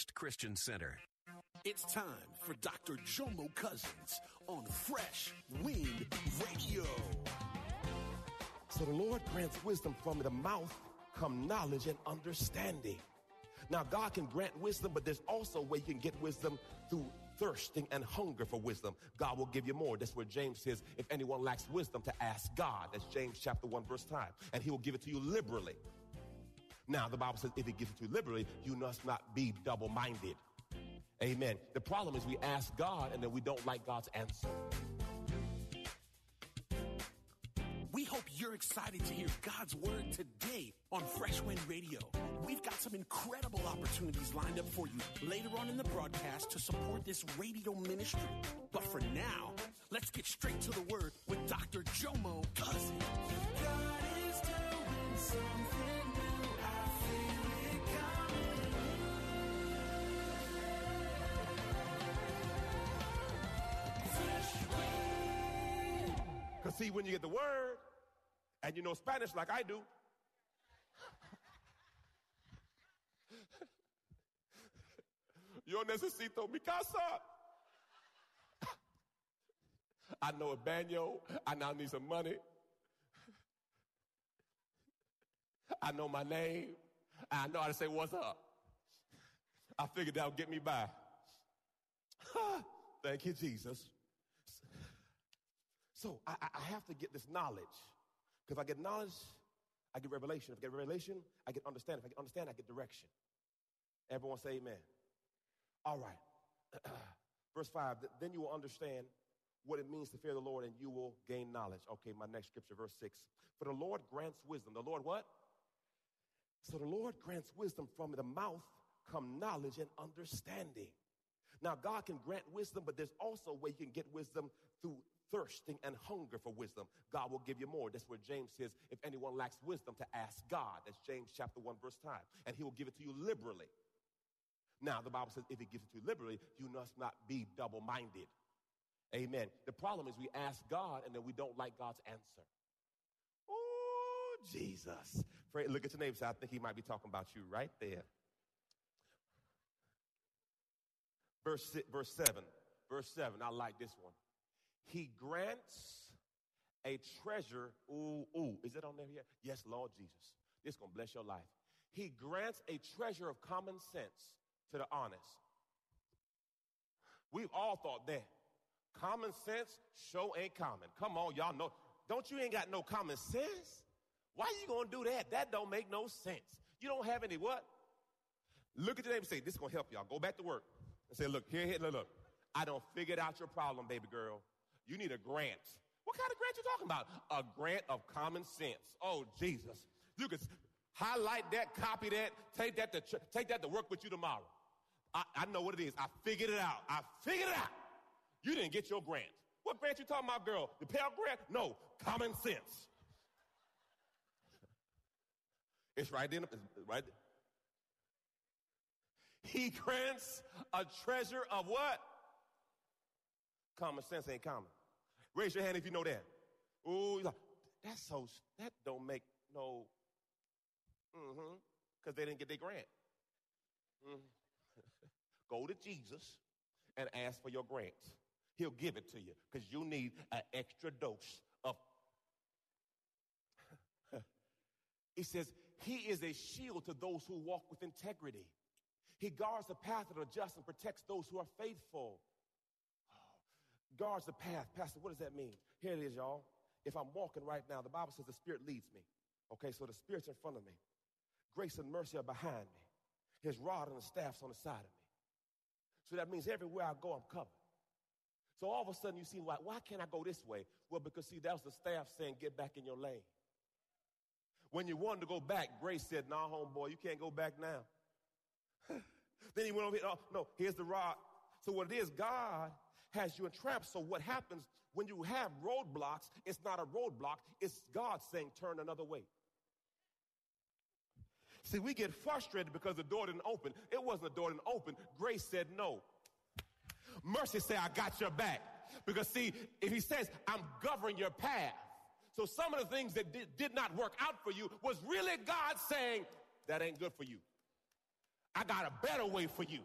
First Christian Center. It's time for Dr. Jomo Cousins on Fresh Wind Radio. So the Lord grants wisdom from the mouth come knowledge and understanding. Now, God can grant wisdom, but there's also a way you can get wisdom through thirsting and hunger for wisdom. God will give you more. That's where James says, if anyone lacks wisdom, to ask God. That's James chapter 1, verse 5. And he will give it to you liberally. Now, the Bible says, if he gives it to you liberally, you must not be double minded. Amen. The problem is we ask God and then we don't like God's answer. We hope you're excited to hear God's word today on Fresh Wind Radio. We've got some incredible opportunities lined up for you later on in the broadcast to support this radio ministry. But for now, let's get straight to the word with Dr. Jomo Cousin. Because see, when you get the word and you know Spanish like I do, yo necesito mi casa. I know a baño. I now need some money. I know my name. I know how to say what's up. I figured that would get me by. Thank you, Jesus. So I, I have to get this knowledge. Because if I get knowledge, I get revelation. If I get revelation, I get understanding. If I get understand, I get direction. Everyone say amen. All right. Verse 5 Then you will understand what it means to fear the Lord and you will gain knowledge. Okay, my next scripture, verse 6. For the Lord grants wisdom. The Lord what? So the Lord grants wisdom from the mouth come knowledge and understanding. Now, God can grant wisdom, but there's also a way you can get wisdom through thirsting and hunger for wisdom. God will give you more. That's where James says, if anyone lacks wisdom, to ask God. That's James chapter 1, verse 5. And he will give it to you liberally. Now, the Bible says, if he gives it to you liberally, you must not be double minded. Amen. The problem is we ask God and then we don't like God's answer. Oh, Jesus. Look at your neighbor. I think he might be talking about you right there. Verse, verse 7. Verse 7. I like this one. He grants a treasure. Ooh, ooh. Is it on there yet? Yes, Lord Jesus. This to bless your life. He grants a treasure of common sense to the honest. We've all thought that. Common sense show ain't common. Come on, y'all know. Don't you ain't got no common sense? Why you gonna do that? That don't make no sense. You don't have any what? Look at your neighbor and say, this is gonna help y'all. Go back to work and say, look, here, here, look, look. I don't figured out your problem, baby girl. You need a grant. What kind of grant you talking about? A grant of common sense. Oh, Jesus. You can highlight that, copy that, take that to, take that to work with you tomorrow. I, I know what it is. I figured it out. I figured it out. You didn't get your grant. What grant you talking about, girl? The Pell Grant? No, common sense. It's right there. It's right there. He grants a treasure of what? Common sense ain't common. Raise your hand if you know that. Ooh, that's so, that don't make no, mm-hmm, because they didn't get their grant. Mm. Go to Jesus and ask for your grant. He'll give it to you because you need an extra dose of. he says, He is a shield to those who walk with integrity. He guards the path of the just and protects those who are faithful. Guards the path. Pastor, what does that mean? Here it is, y'all. If I'm walking right now, the Bible says the Spirit leads me. Okay, so the Spirit's in front of me. Grace and mercy are behind me. His rod and the staff's on the side of me. So that means everywhere I go, I'm covered. So all of a sudden you see, why, why can't I go this way? Well, because see, that was the staff saying, get back in your lane. When you wanted to go back, Grace said, nah, homeboy, you can't go back now. Then he went over here. Oh, no, here's the rod. So what it is, God has you entrapped. So what happens when you have roadblocks, it's not a roadblock, it's God saying, turn another way. See, we get frustrated because the door didn't open. It wasn't the door didn't open. Grace said no. Mercy said, I got your back. Because see, if he says, I'm governing your path. So some of the things that did, did not work out for you was really God saying, that ain't good for you. I got a better way for you.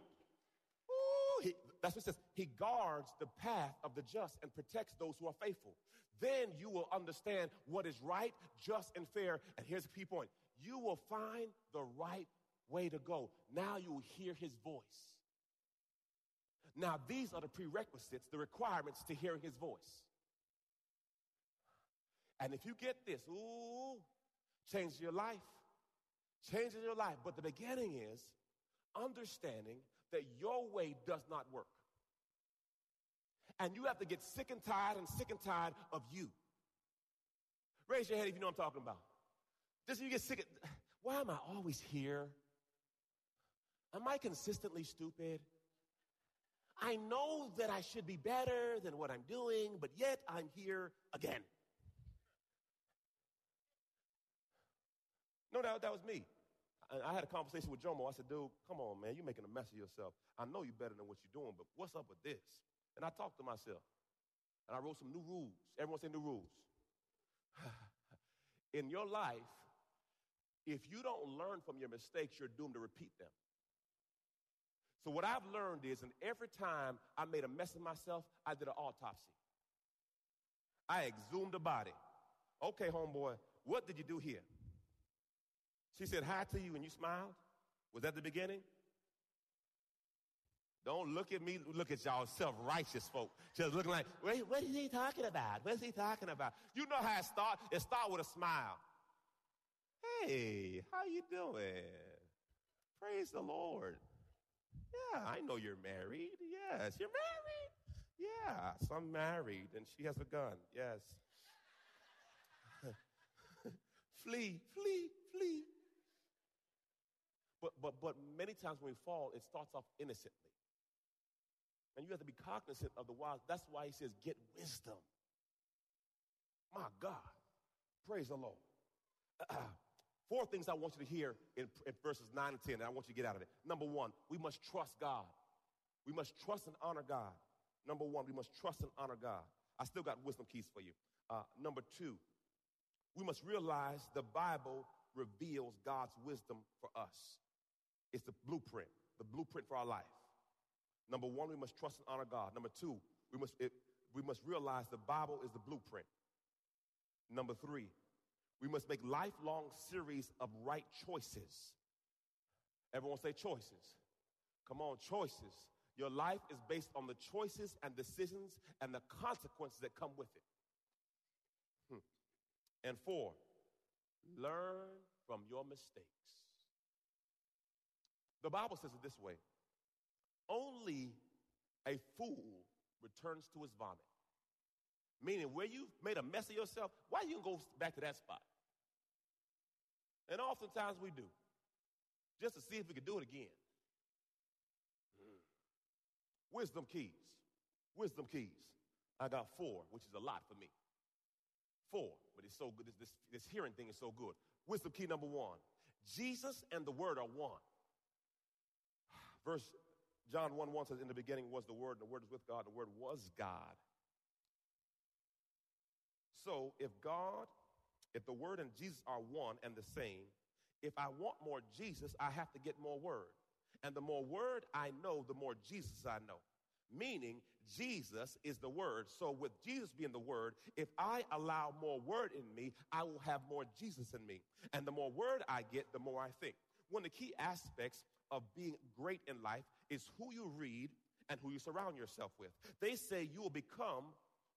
That's what it says. He guards the path of the just and protects those who are faithful. Then you will understand what is right, just, and fair. And here's the key point you will find the right way to go. Now you will hear his voice. Now, these are the prerequisites, the requirements to hearing his voice. And if you get this, ooh, changes your life. Changes your life. But the beginning is understanding that your way does not work. And you have to get sick and tired and sick and tired of you. Raise your hand if you know what I'm talking about. Just you get sick of, why am I always here? Am I consistently stupid? I know that I should be better than what I'm doing, but yet I'm here again. No doubt that was me. I had a conversation with Jomo. I said, dude, come on, man. You're making a mess of yourself. I know you're better than what you're doing, but what's up with this? And I talked to myself. And I wrote some new rules. Everyone say new rules. In your life, if you don't learn from your mistakes, you're doomed to repeat them. So what I've learned is, and every time I made a mess of myself, I did an autopsy. I exhumed the body. Okay, homeboy, what did you do here? She said hi to you and you smiled. Was that the beginning? Don't look at me, look at y'all self-righteous folk. Just looking like, wait, what is he talking about? What is he talking about? You know how it starts. It starts with a smile. Hey, how you doing? Praise the Lord. Yeah, I know you're married. Yes, you're married. Yes, I'm married, and she has a gun. Yes. flee, flee, flee. But, but, but many times when we fall, it starts off innocently. And you have to be cognizant of the wise. That's why he says, get wisdom. My God. Praise the Lord. Four things I want you to hear in, in, verses 9 and 10, and I want you to get out of it. Number one, we must trust God. We must trust and honor God. Number one, we must trust and honor God. I still got wisdom keys for you. Uh, number two, we must realize the Bible reveals God's wisdom for us. It's the blueprint, the blueprint for our life. Number one, we must trust and honor God. Number two, we must, it, we must realize the Bible is the blueprint. Number three, we must make lifelong series of right choices. Everyone say choices. Come on, choices. Your life is based on the choices and decisions and the consequences that come with it. Hmm. And four, learn from your mistakes. The Bible says it this way only a fool returns to his vomit. Meaning, where you've made a mess of yourself, why you go back to that spot? And oftentimes we do, just to see if we can do it again. Mm. Wisdom keys. Wisdom keys. I got four, which is a lot for me. Four, but it's so good. This, this, this hearing thing is so good. Wisdom key number one Jesus and the Word are one. Verse John 1 1 says, In the beginning was the Word, and the Word is with God, and the Word was God. So if God, if the Word and Jesus are one and the same, if I want more Jesus, I have to get more Word. And the more Word I know, the more Jesus I know. Meaning, Jesus is the Word. So, with Jesus being the Word, if I allow more Word in me, I will have more Jesus in me. And the more Word I get, the more I think. One of the key aspects of being great in life is who you read and who you surround yourself with. They say you will become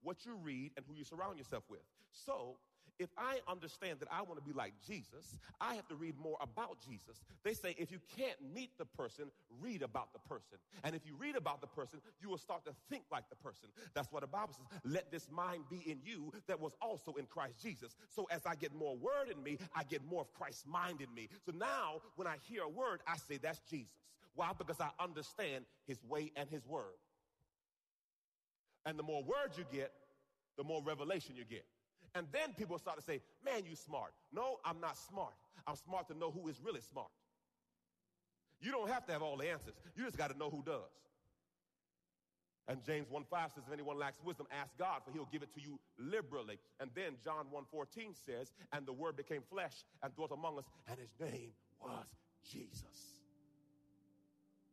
what you read and who you surround yourself with. So, if I understand that I want to be like Jesus, I have to read more about Jesus. They say if you can't meet the person, read about the person. And if you read about the person, you will start to think like the person. That's what the Bible says. Let this mind be in you that was also in Christ Jesus. So as I get more word in me, I get more of Christ's mind in me. So now when I hear a word, I say that's Jesus. Why? Because I understand his way and his word. And the more words you get, the more revelation you get. And then people start to say, man, you smart. No, I'm not smart. I'm smart to know who is really smart. You don't have to have all the answers. You just got to know who does. And James 1 5 says, if anyone lacks wisdom, ask God, for he'll give it to you liberally. And then John 1 14 says, and the word became flesh and dwelt among us, and his name was Jesus.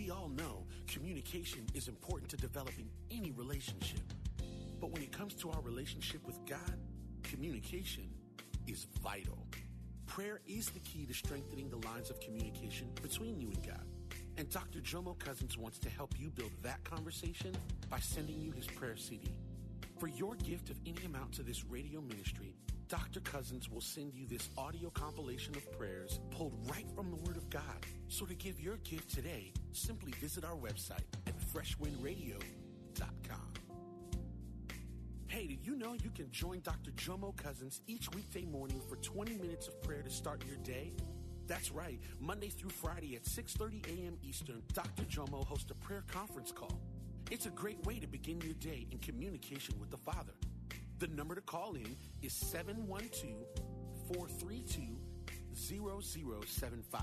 We all know communication is important to developing any relationship. But when it comes to our relationship with God, communication is vital. Prayer is the key to strengthening the lines of communication between you and God. And Dr. Jomo Cousins wants to help you build that conversation by sending you his prayer CD. For your gift of any amount to this radio ministry, Dr. Cousins will send you this audio compilation of prayers pulled right from the Word of God. So to give your gift today, simply visit our website at freshwindradio.com. Hey, did you know you can join Dr. Jomo Cousins each weekday morning for 20 minutes of prayer to start your day? That's right. Monday through Friday at 6:30 a.m. Eastern, Dr. Jomo hosts a prayer conference call. It's a great way to begin your day in communication with the Father. The number to call in is 712 432 0075.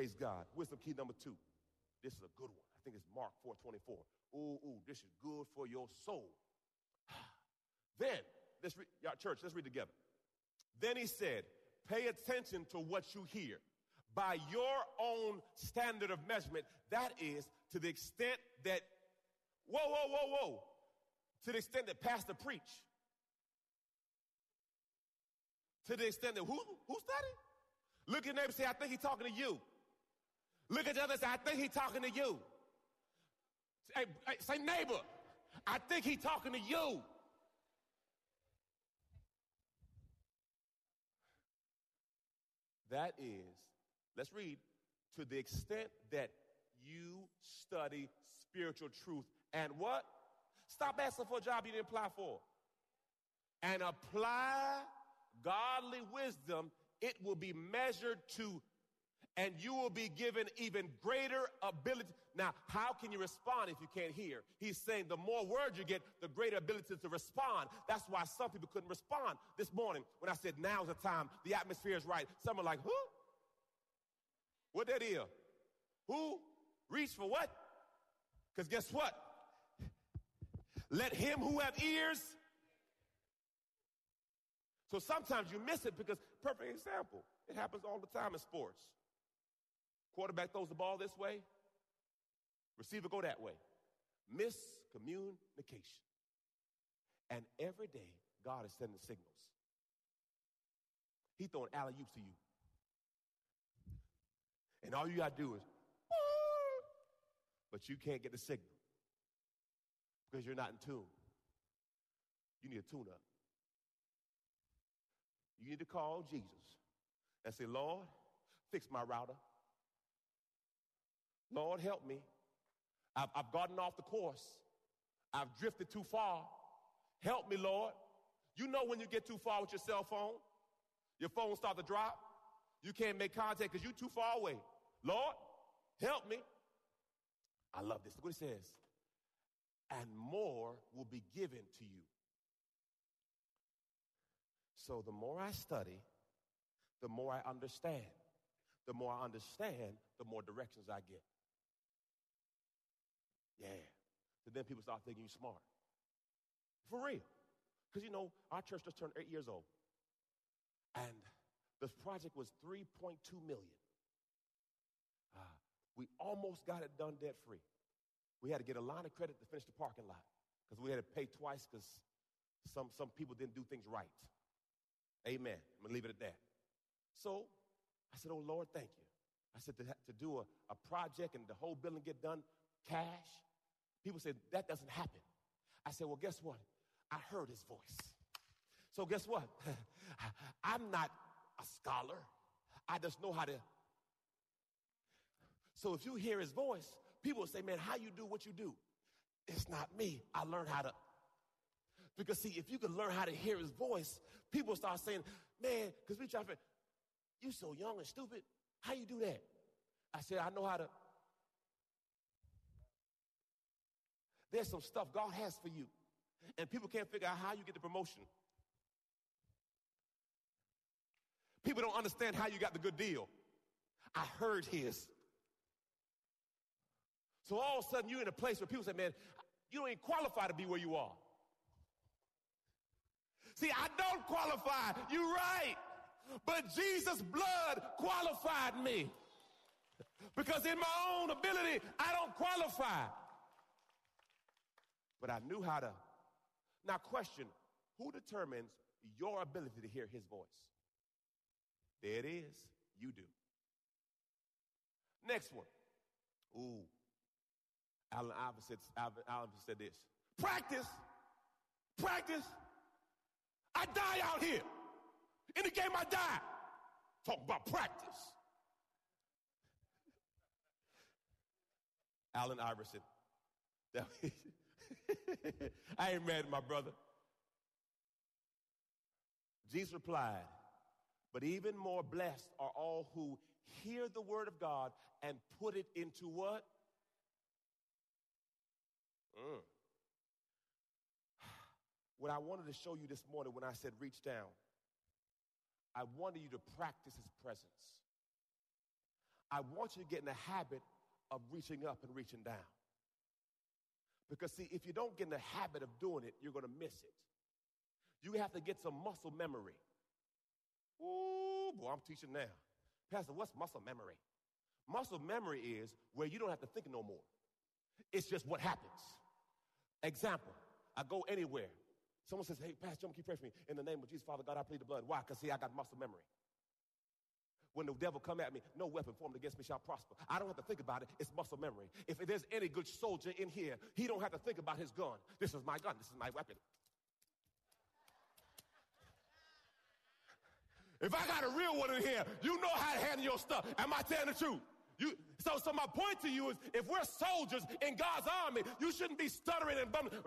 Praise God. Wisdom key number two. This is a good one. I think it's Mark 4:24. Ooh, ooh, this is good for your soul. Then, let's read, y'all, church, let's read together. Then he said, Pay attention to what you hear by your own standard of measurement. That is to the extent that, whoa, whoa, whoa, whoa, to the extent that pastor preach. To the extent that who who study? Look at your neighbor say, I think he's talking to you. Look at the other say, I think he's talking to you. Say, hey, say neighbor, I think he's talking to you. That is, let's read, to the extent that you study spiritual truth and what? Stop asking for a job you didn't apply for. And apply godly wisdom, it will be measured to, and you will be given even greater ability. Now, how can you respond if you can't hear? He's saying the more words you get, the greater ability to respond. That's why some people couldn't respond this morning when I said, now's the time, the atmosphere is right. Some are like, who? What that is? Who? Reach for what? Because guess what? Let him who have ears. So sometimes you miss it because, perfect example, it happens all the time in sports. Quarterback throws the ball this way, receiver go that way. Miscommunication. And every day, God is sending signals. He throwing alley oops to you. And all you got to do is, but you can't get the signal because you're not in tune. You need a tune up. you need to call Jesus and say, Lord, fix my router. Lord, help me. I've, I've gotten off the course. I've drifted too far. Help me, Lord. You know when you get too far with your cell phone, your phone start to drop. You can't make contact because you're too far away. Lord, help me. I love this. Look what it says. And more will be given to you. So the more I study, the more I understand. The more I understand, the more directions I get. Yeah. So then people start thinking you're smart. For real. Because you know, our church just turned eight years old. And this project was 3.2 million. Uh, we almost got it done debt free. We had to get a line of credit to finish the parking lot because we had to pay twice because some, some people didn't do things right. Amen. I'm going to leave it at that. So I said, Oh Lord, thank you. I said, to, to do a, a project and the whole building get done, cash. People said, That doesn't happen. I said, Well, guess what? I heard his voice. So guess what? I'm not a scholar. I just know how to. So if you hear his voice, people will say, Man, how you do what you do? It's not me. I learned how to. Because see, if you can learn how to hear his voice, people start saying, Man, because we try to, you so young and stupid. How you do that? I said, I know how to. There's some stuff God has for you. And people can't figure out how you get the promotion. People don't understand how you got the good deal. I heard his. So all of a sudden you're in a place where people say, man, you don't even qualify to be where you are. See, I don't qualify. You're right. But Jesus' blood qualified me. Because in my own ability, I don't qualify. But I knew how to. Now, question who determines your ability to hear his voice? There it is. You do. Next one. Ooh. Allen Iverson said, Allen said this. Practice. Practice. I die out here. In the game, I die. Talk about practice. Allen Iverson. I ain't mad at my brother. Jesus replied, But even more blessed are all who hear the word of God and put it into what? Mm. What I wanted to show you this morning when I said reach down, I wanted you to practice his presence. I want you to get in the habit of reaching up and reaching down. Because, see, if you don't get in the habit of doing it, you're going to miss it. You have to get some muscle memory. Ooh, boy, I'm teaching now. Pastor, what's muscle memory? Muscle memory is where you don't have to think no more. It's just what happens. Example, I go anywhere. Someone says, hey, Pastor, keep praying for me. In the name of Jesus, Father God, I plead the blood. Why? Because, see, I got muscle memory. When the devil come at me, no weapon formed against me shall prosper. I don't have to think about it. It's muscle memory. If there's any good soldier in here, he don't have to think about his gun. This is my gun. This is my weapon. If I got a real one in here, you know how to handle your stuff. Am I telling the truth? You, so, so my point to you is, if we're soldiers in God's army, you shouldn't be stuttering and bumbling.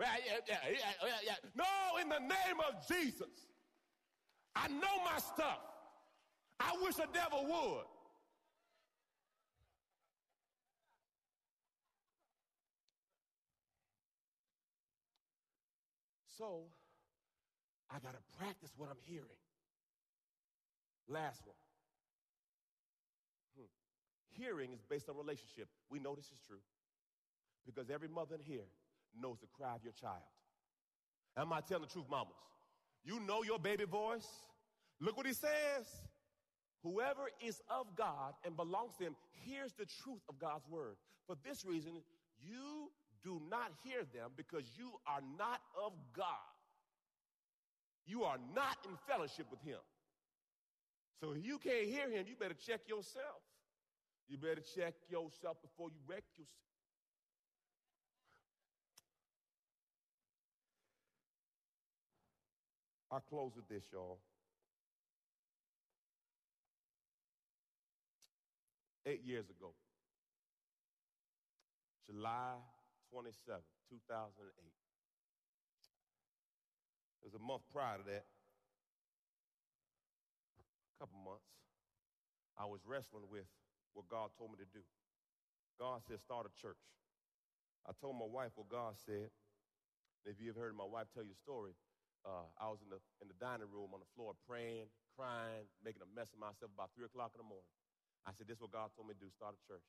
No, in the name of Jesus, I know my stuff. I wish the devil would. So, I got to practice what I'm hearing. Last one. Hmm. Hearing is based on relationship. We know this is true because every mother in here knows the cry of your child. Am I telling the truth, mamas? You know your baby voice. Look what he says. Whoever is of God and belongs to him hears the truth of God's word. For this reason, you do not hear them because you are not of God. You are not in fellowship with him. So if you can't hear him, you better check yourself. You better check yourself before you wreck yourself. I'll close with this, y'all. Eight years ago, July 27, 2008. It was a month prior to that, a couple months, I was wrestling with what God told me to do. God said, start a church. I told my wife what God said. If you have heard my wife tell you the story, uh, I was in the, in the dining room on the floor praying, crying, making a mess of myself about 3 o'clock in the morning. I said, This is what God told me to do, start a church.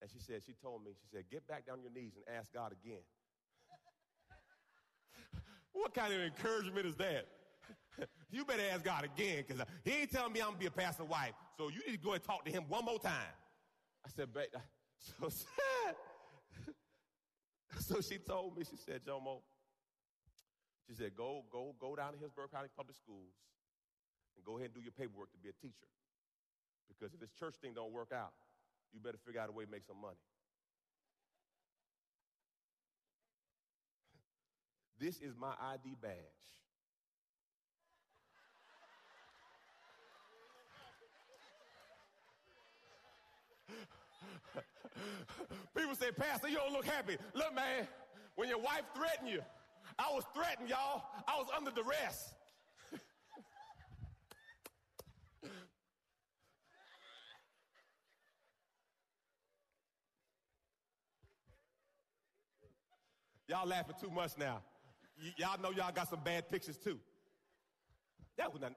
And she said, She told me, she said, Get back down on your knees and ask God again. what kind of encouragement is that? you better ask God again because he ain't telling me I'm going to be a pastor wife. So you need to go and talk to him one more time. I said, Babe, so sad. so she told me, she said, Jomo, she said, go, go, go down to Hillsborough County Public Schools and go ahead and do your paperwork to be a teacher. Because if this church thing don't work out, you better figure out a way to make some money. This is my ID badge. People say, Pastor, you don't look happy. Look, man, when your wife threatened you, I was threatened, y'all. I was under duress. Y'all laughing too much now. Y- y'all know y'all got some bad pictures too. That was not.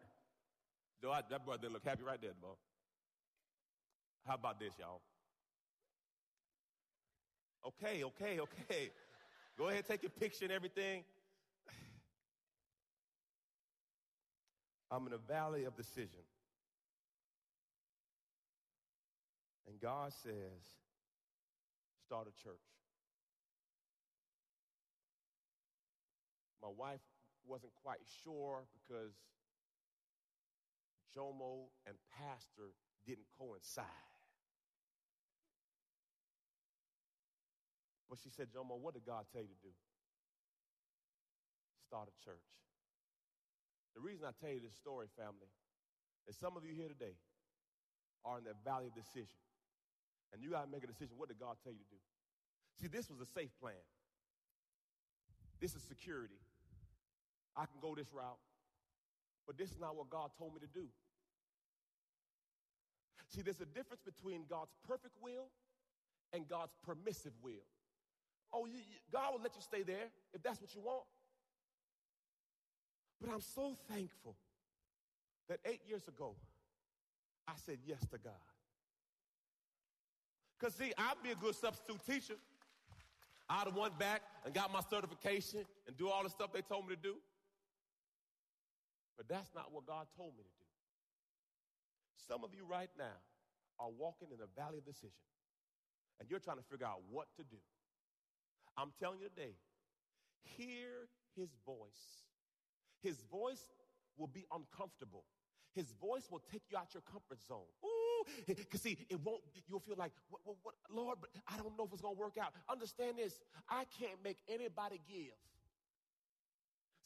Joe, I, that brother didn't look happy right there, bro. How about this, y'all? Okay, okay, okay. Go ahead, take your picture and everything. I'm in a valley of decision. And God says, start a church. My wife wasn't quite sure because Jomo and pastor didn't coincide. But she said, Jomo, what did God tell you to do? Start a church. The reason I tell you this story, family, is some of you here today are in that valley of decision. And you got to make a decision. What did God tell you to do? See, this was a safe plan. This is security. I can go this route. But this is not what God told me to do. See, there's a difference between God's perfect will and God's permissive will. Oh, you, you, God will let you stay there if that's what you want. But I'm so thankful that eight years ago, I said yes to God. Because, see, I'd be a good substitute teacher. I'd have went back and got my certification and do all the stuff they told me to do. But that's not what God told me to do. Some of you right now are walking in a valley of decision, and you're trying to figure out what to do. I'm telling you today, hear his voice. His voice will be uncomfortable. His voice will take you out your comfort zone. Ooh, because see, it won't, you'll feel like, what, what, what, Lord, but I don't know if it's going to work out. Understand this, I can't make anybody give.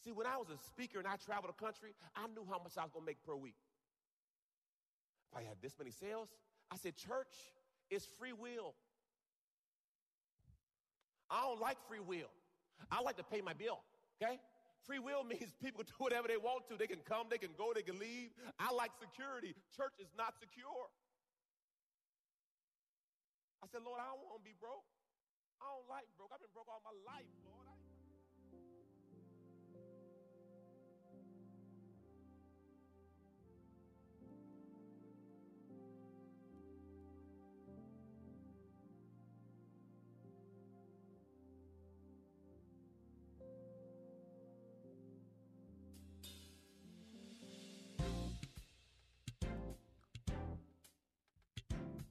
See, when I was a speaker and I traveled the country, I knew how much I was going to make per week. If I had this many sales, I said, church is free will. I don't like free will. I like to pay my bill, okay? Free will means people do whatever they want to. They can come, they can go, they can leave. I like security. Church is not secure. I said, Lord, I don't want to be broke. I don't like broke. I've been broke all my life, Lord. I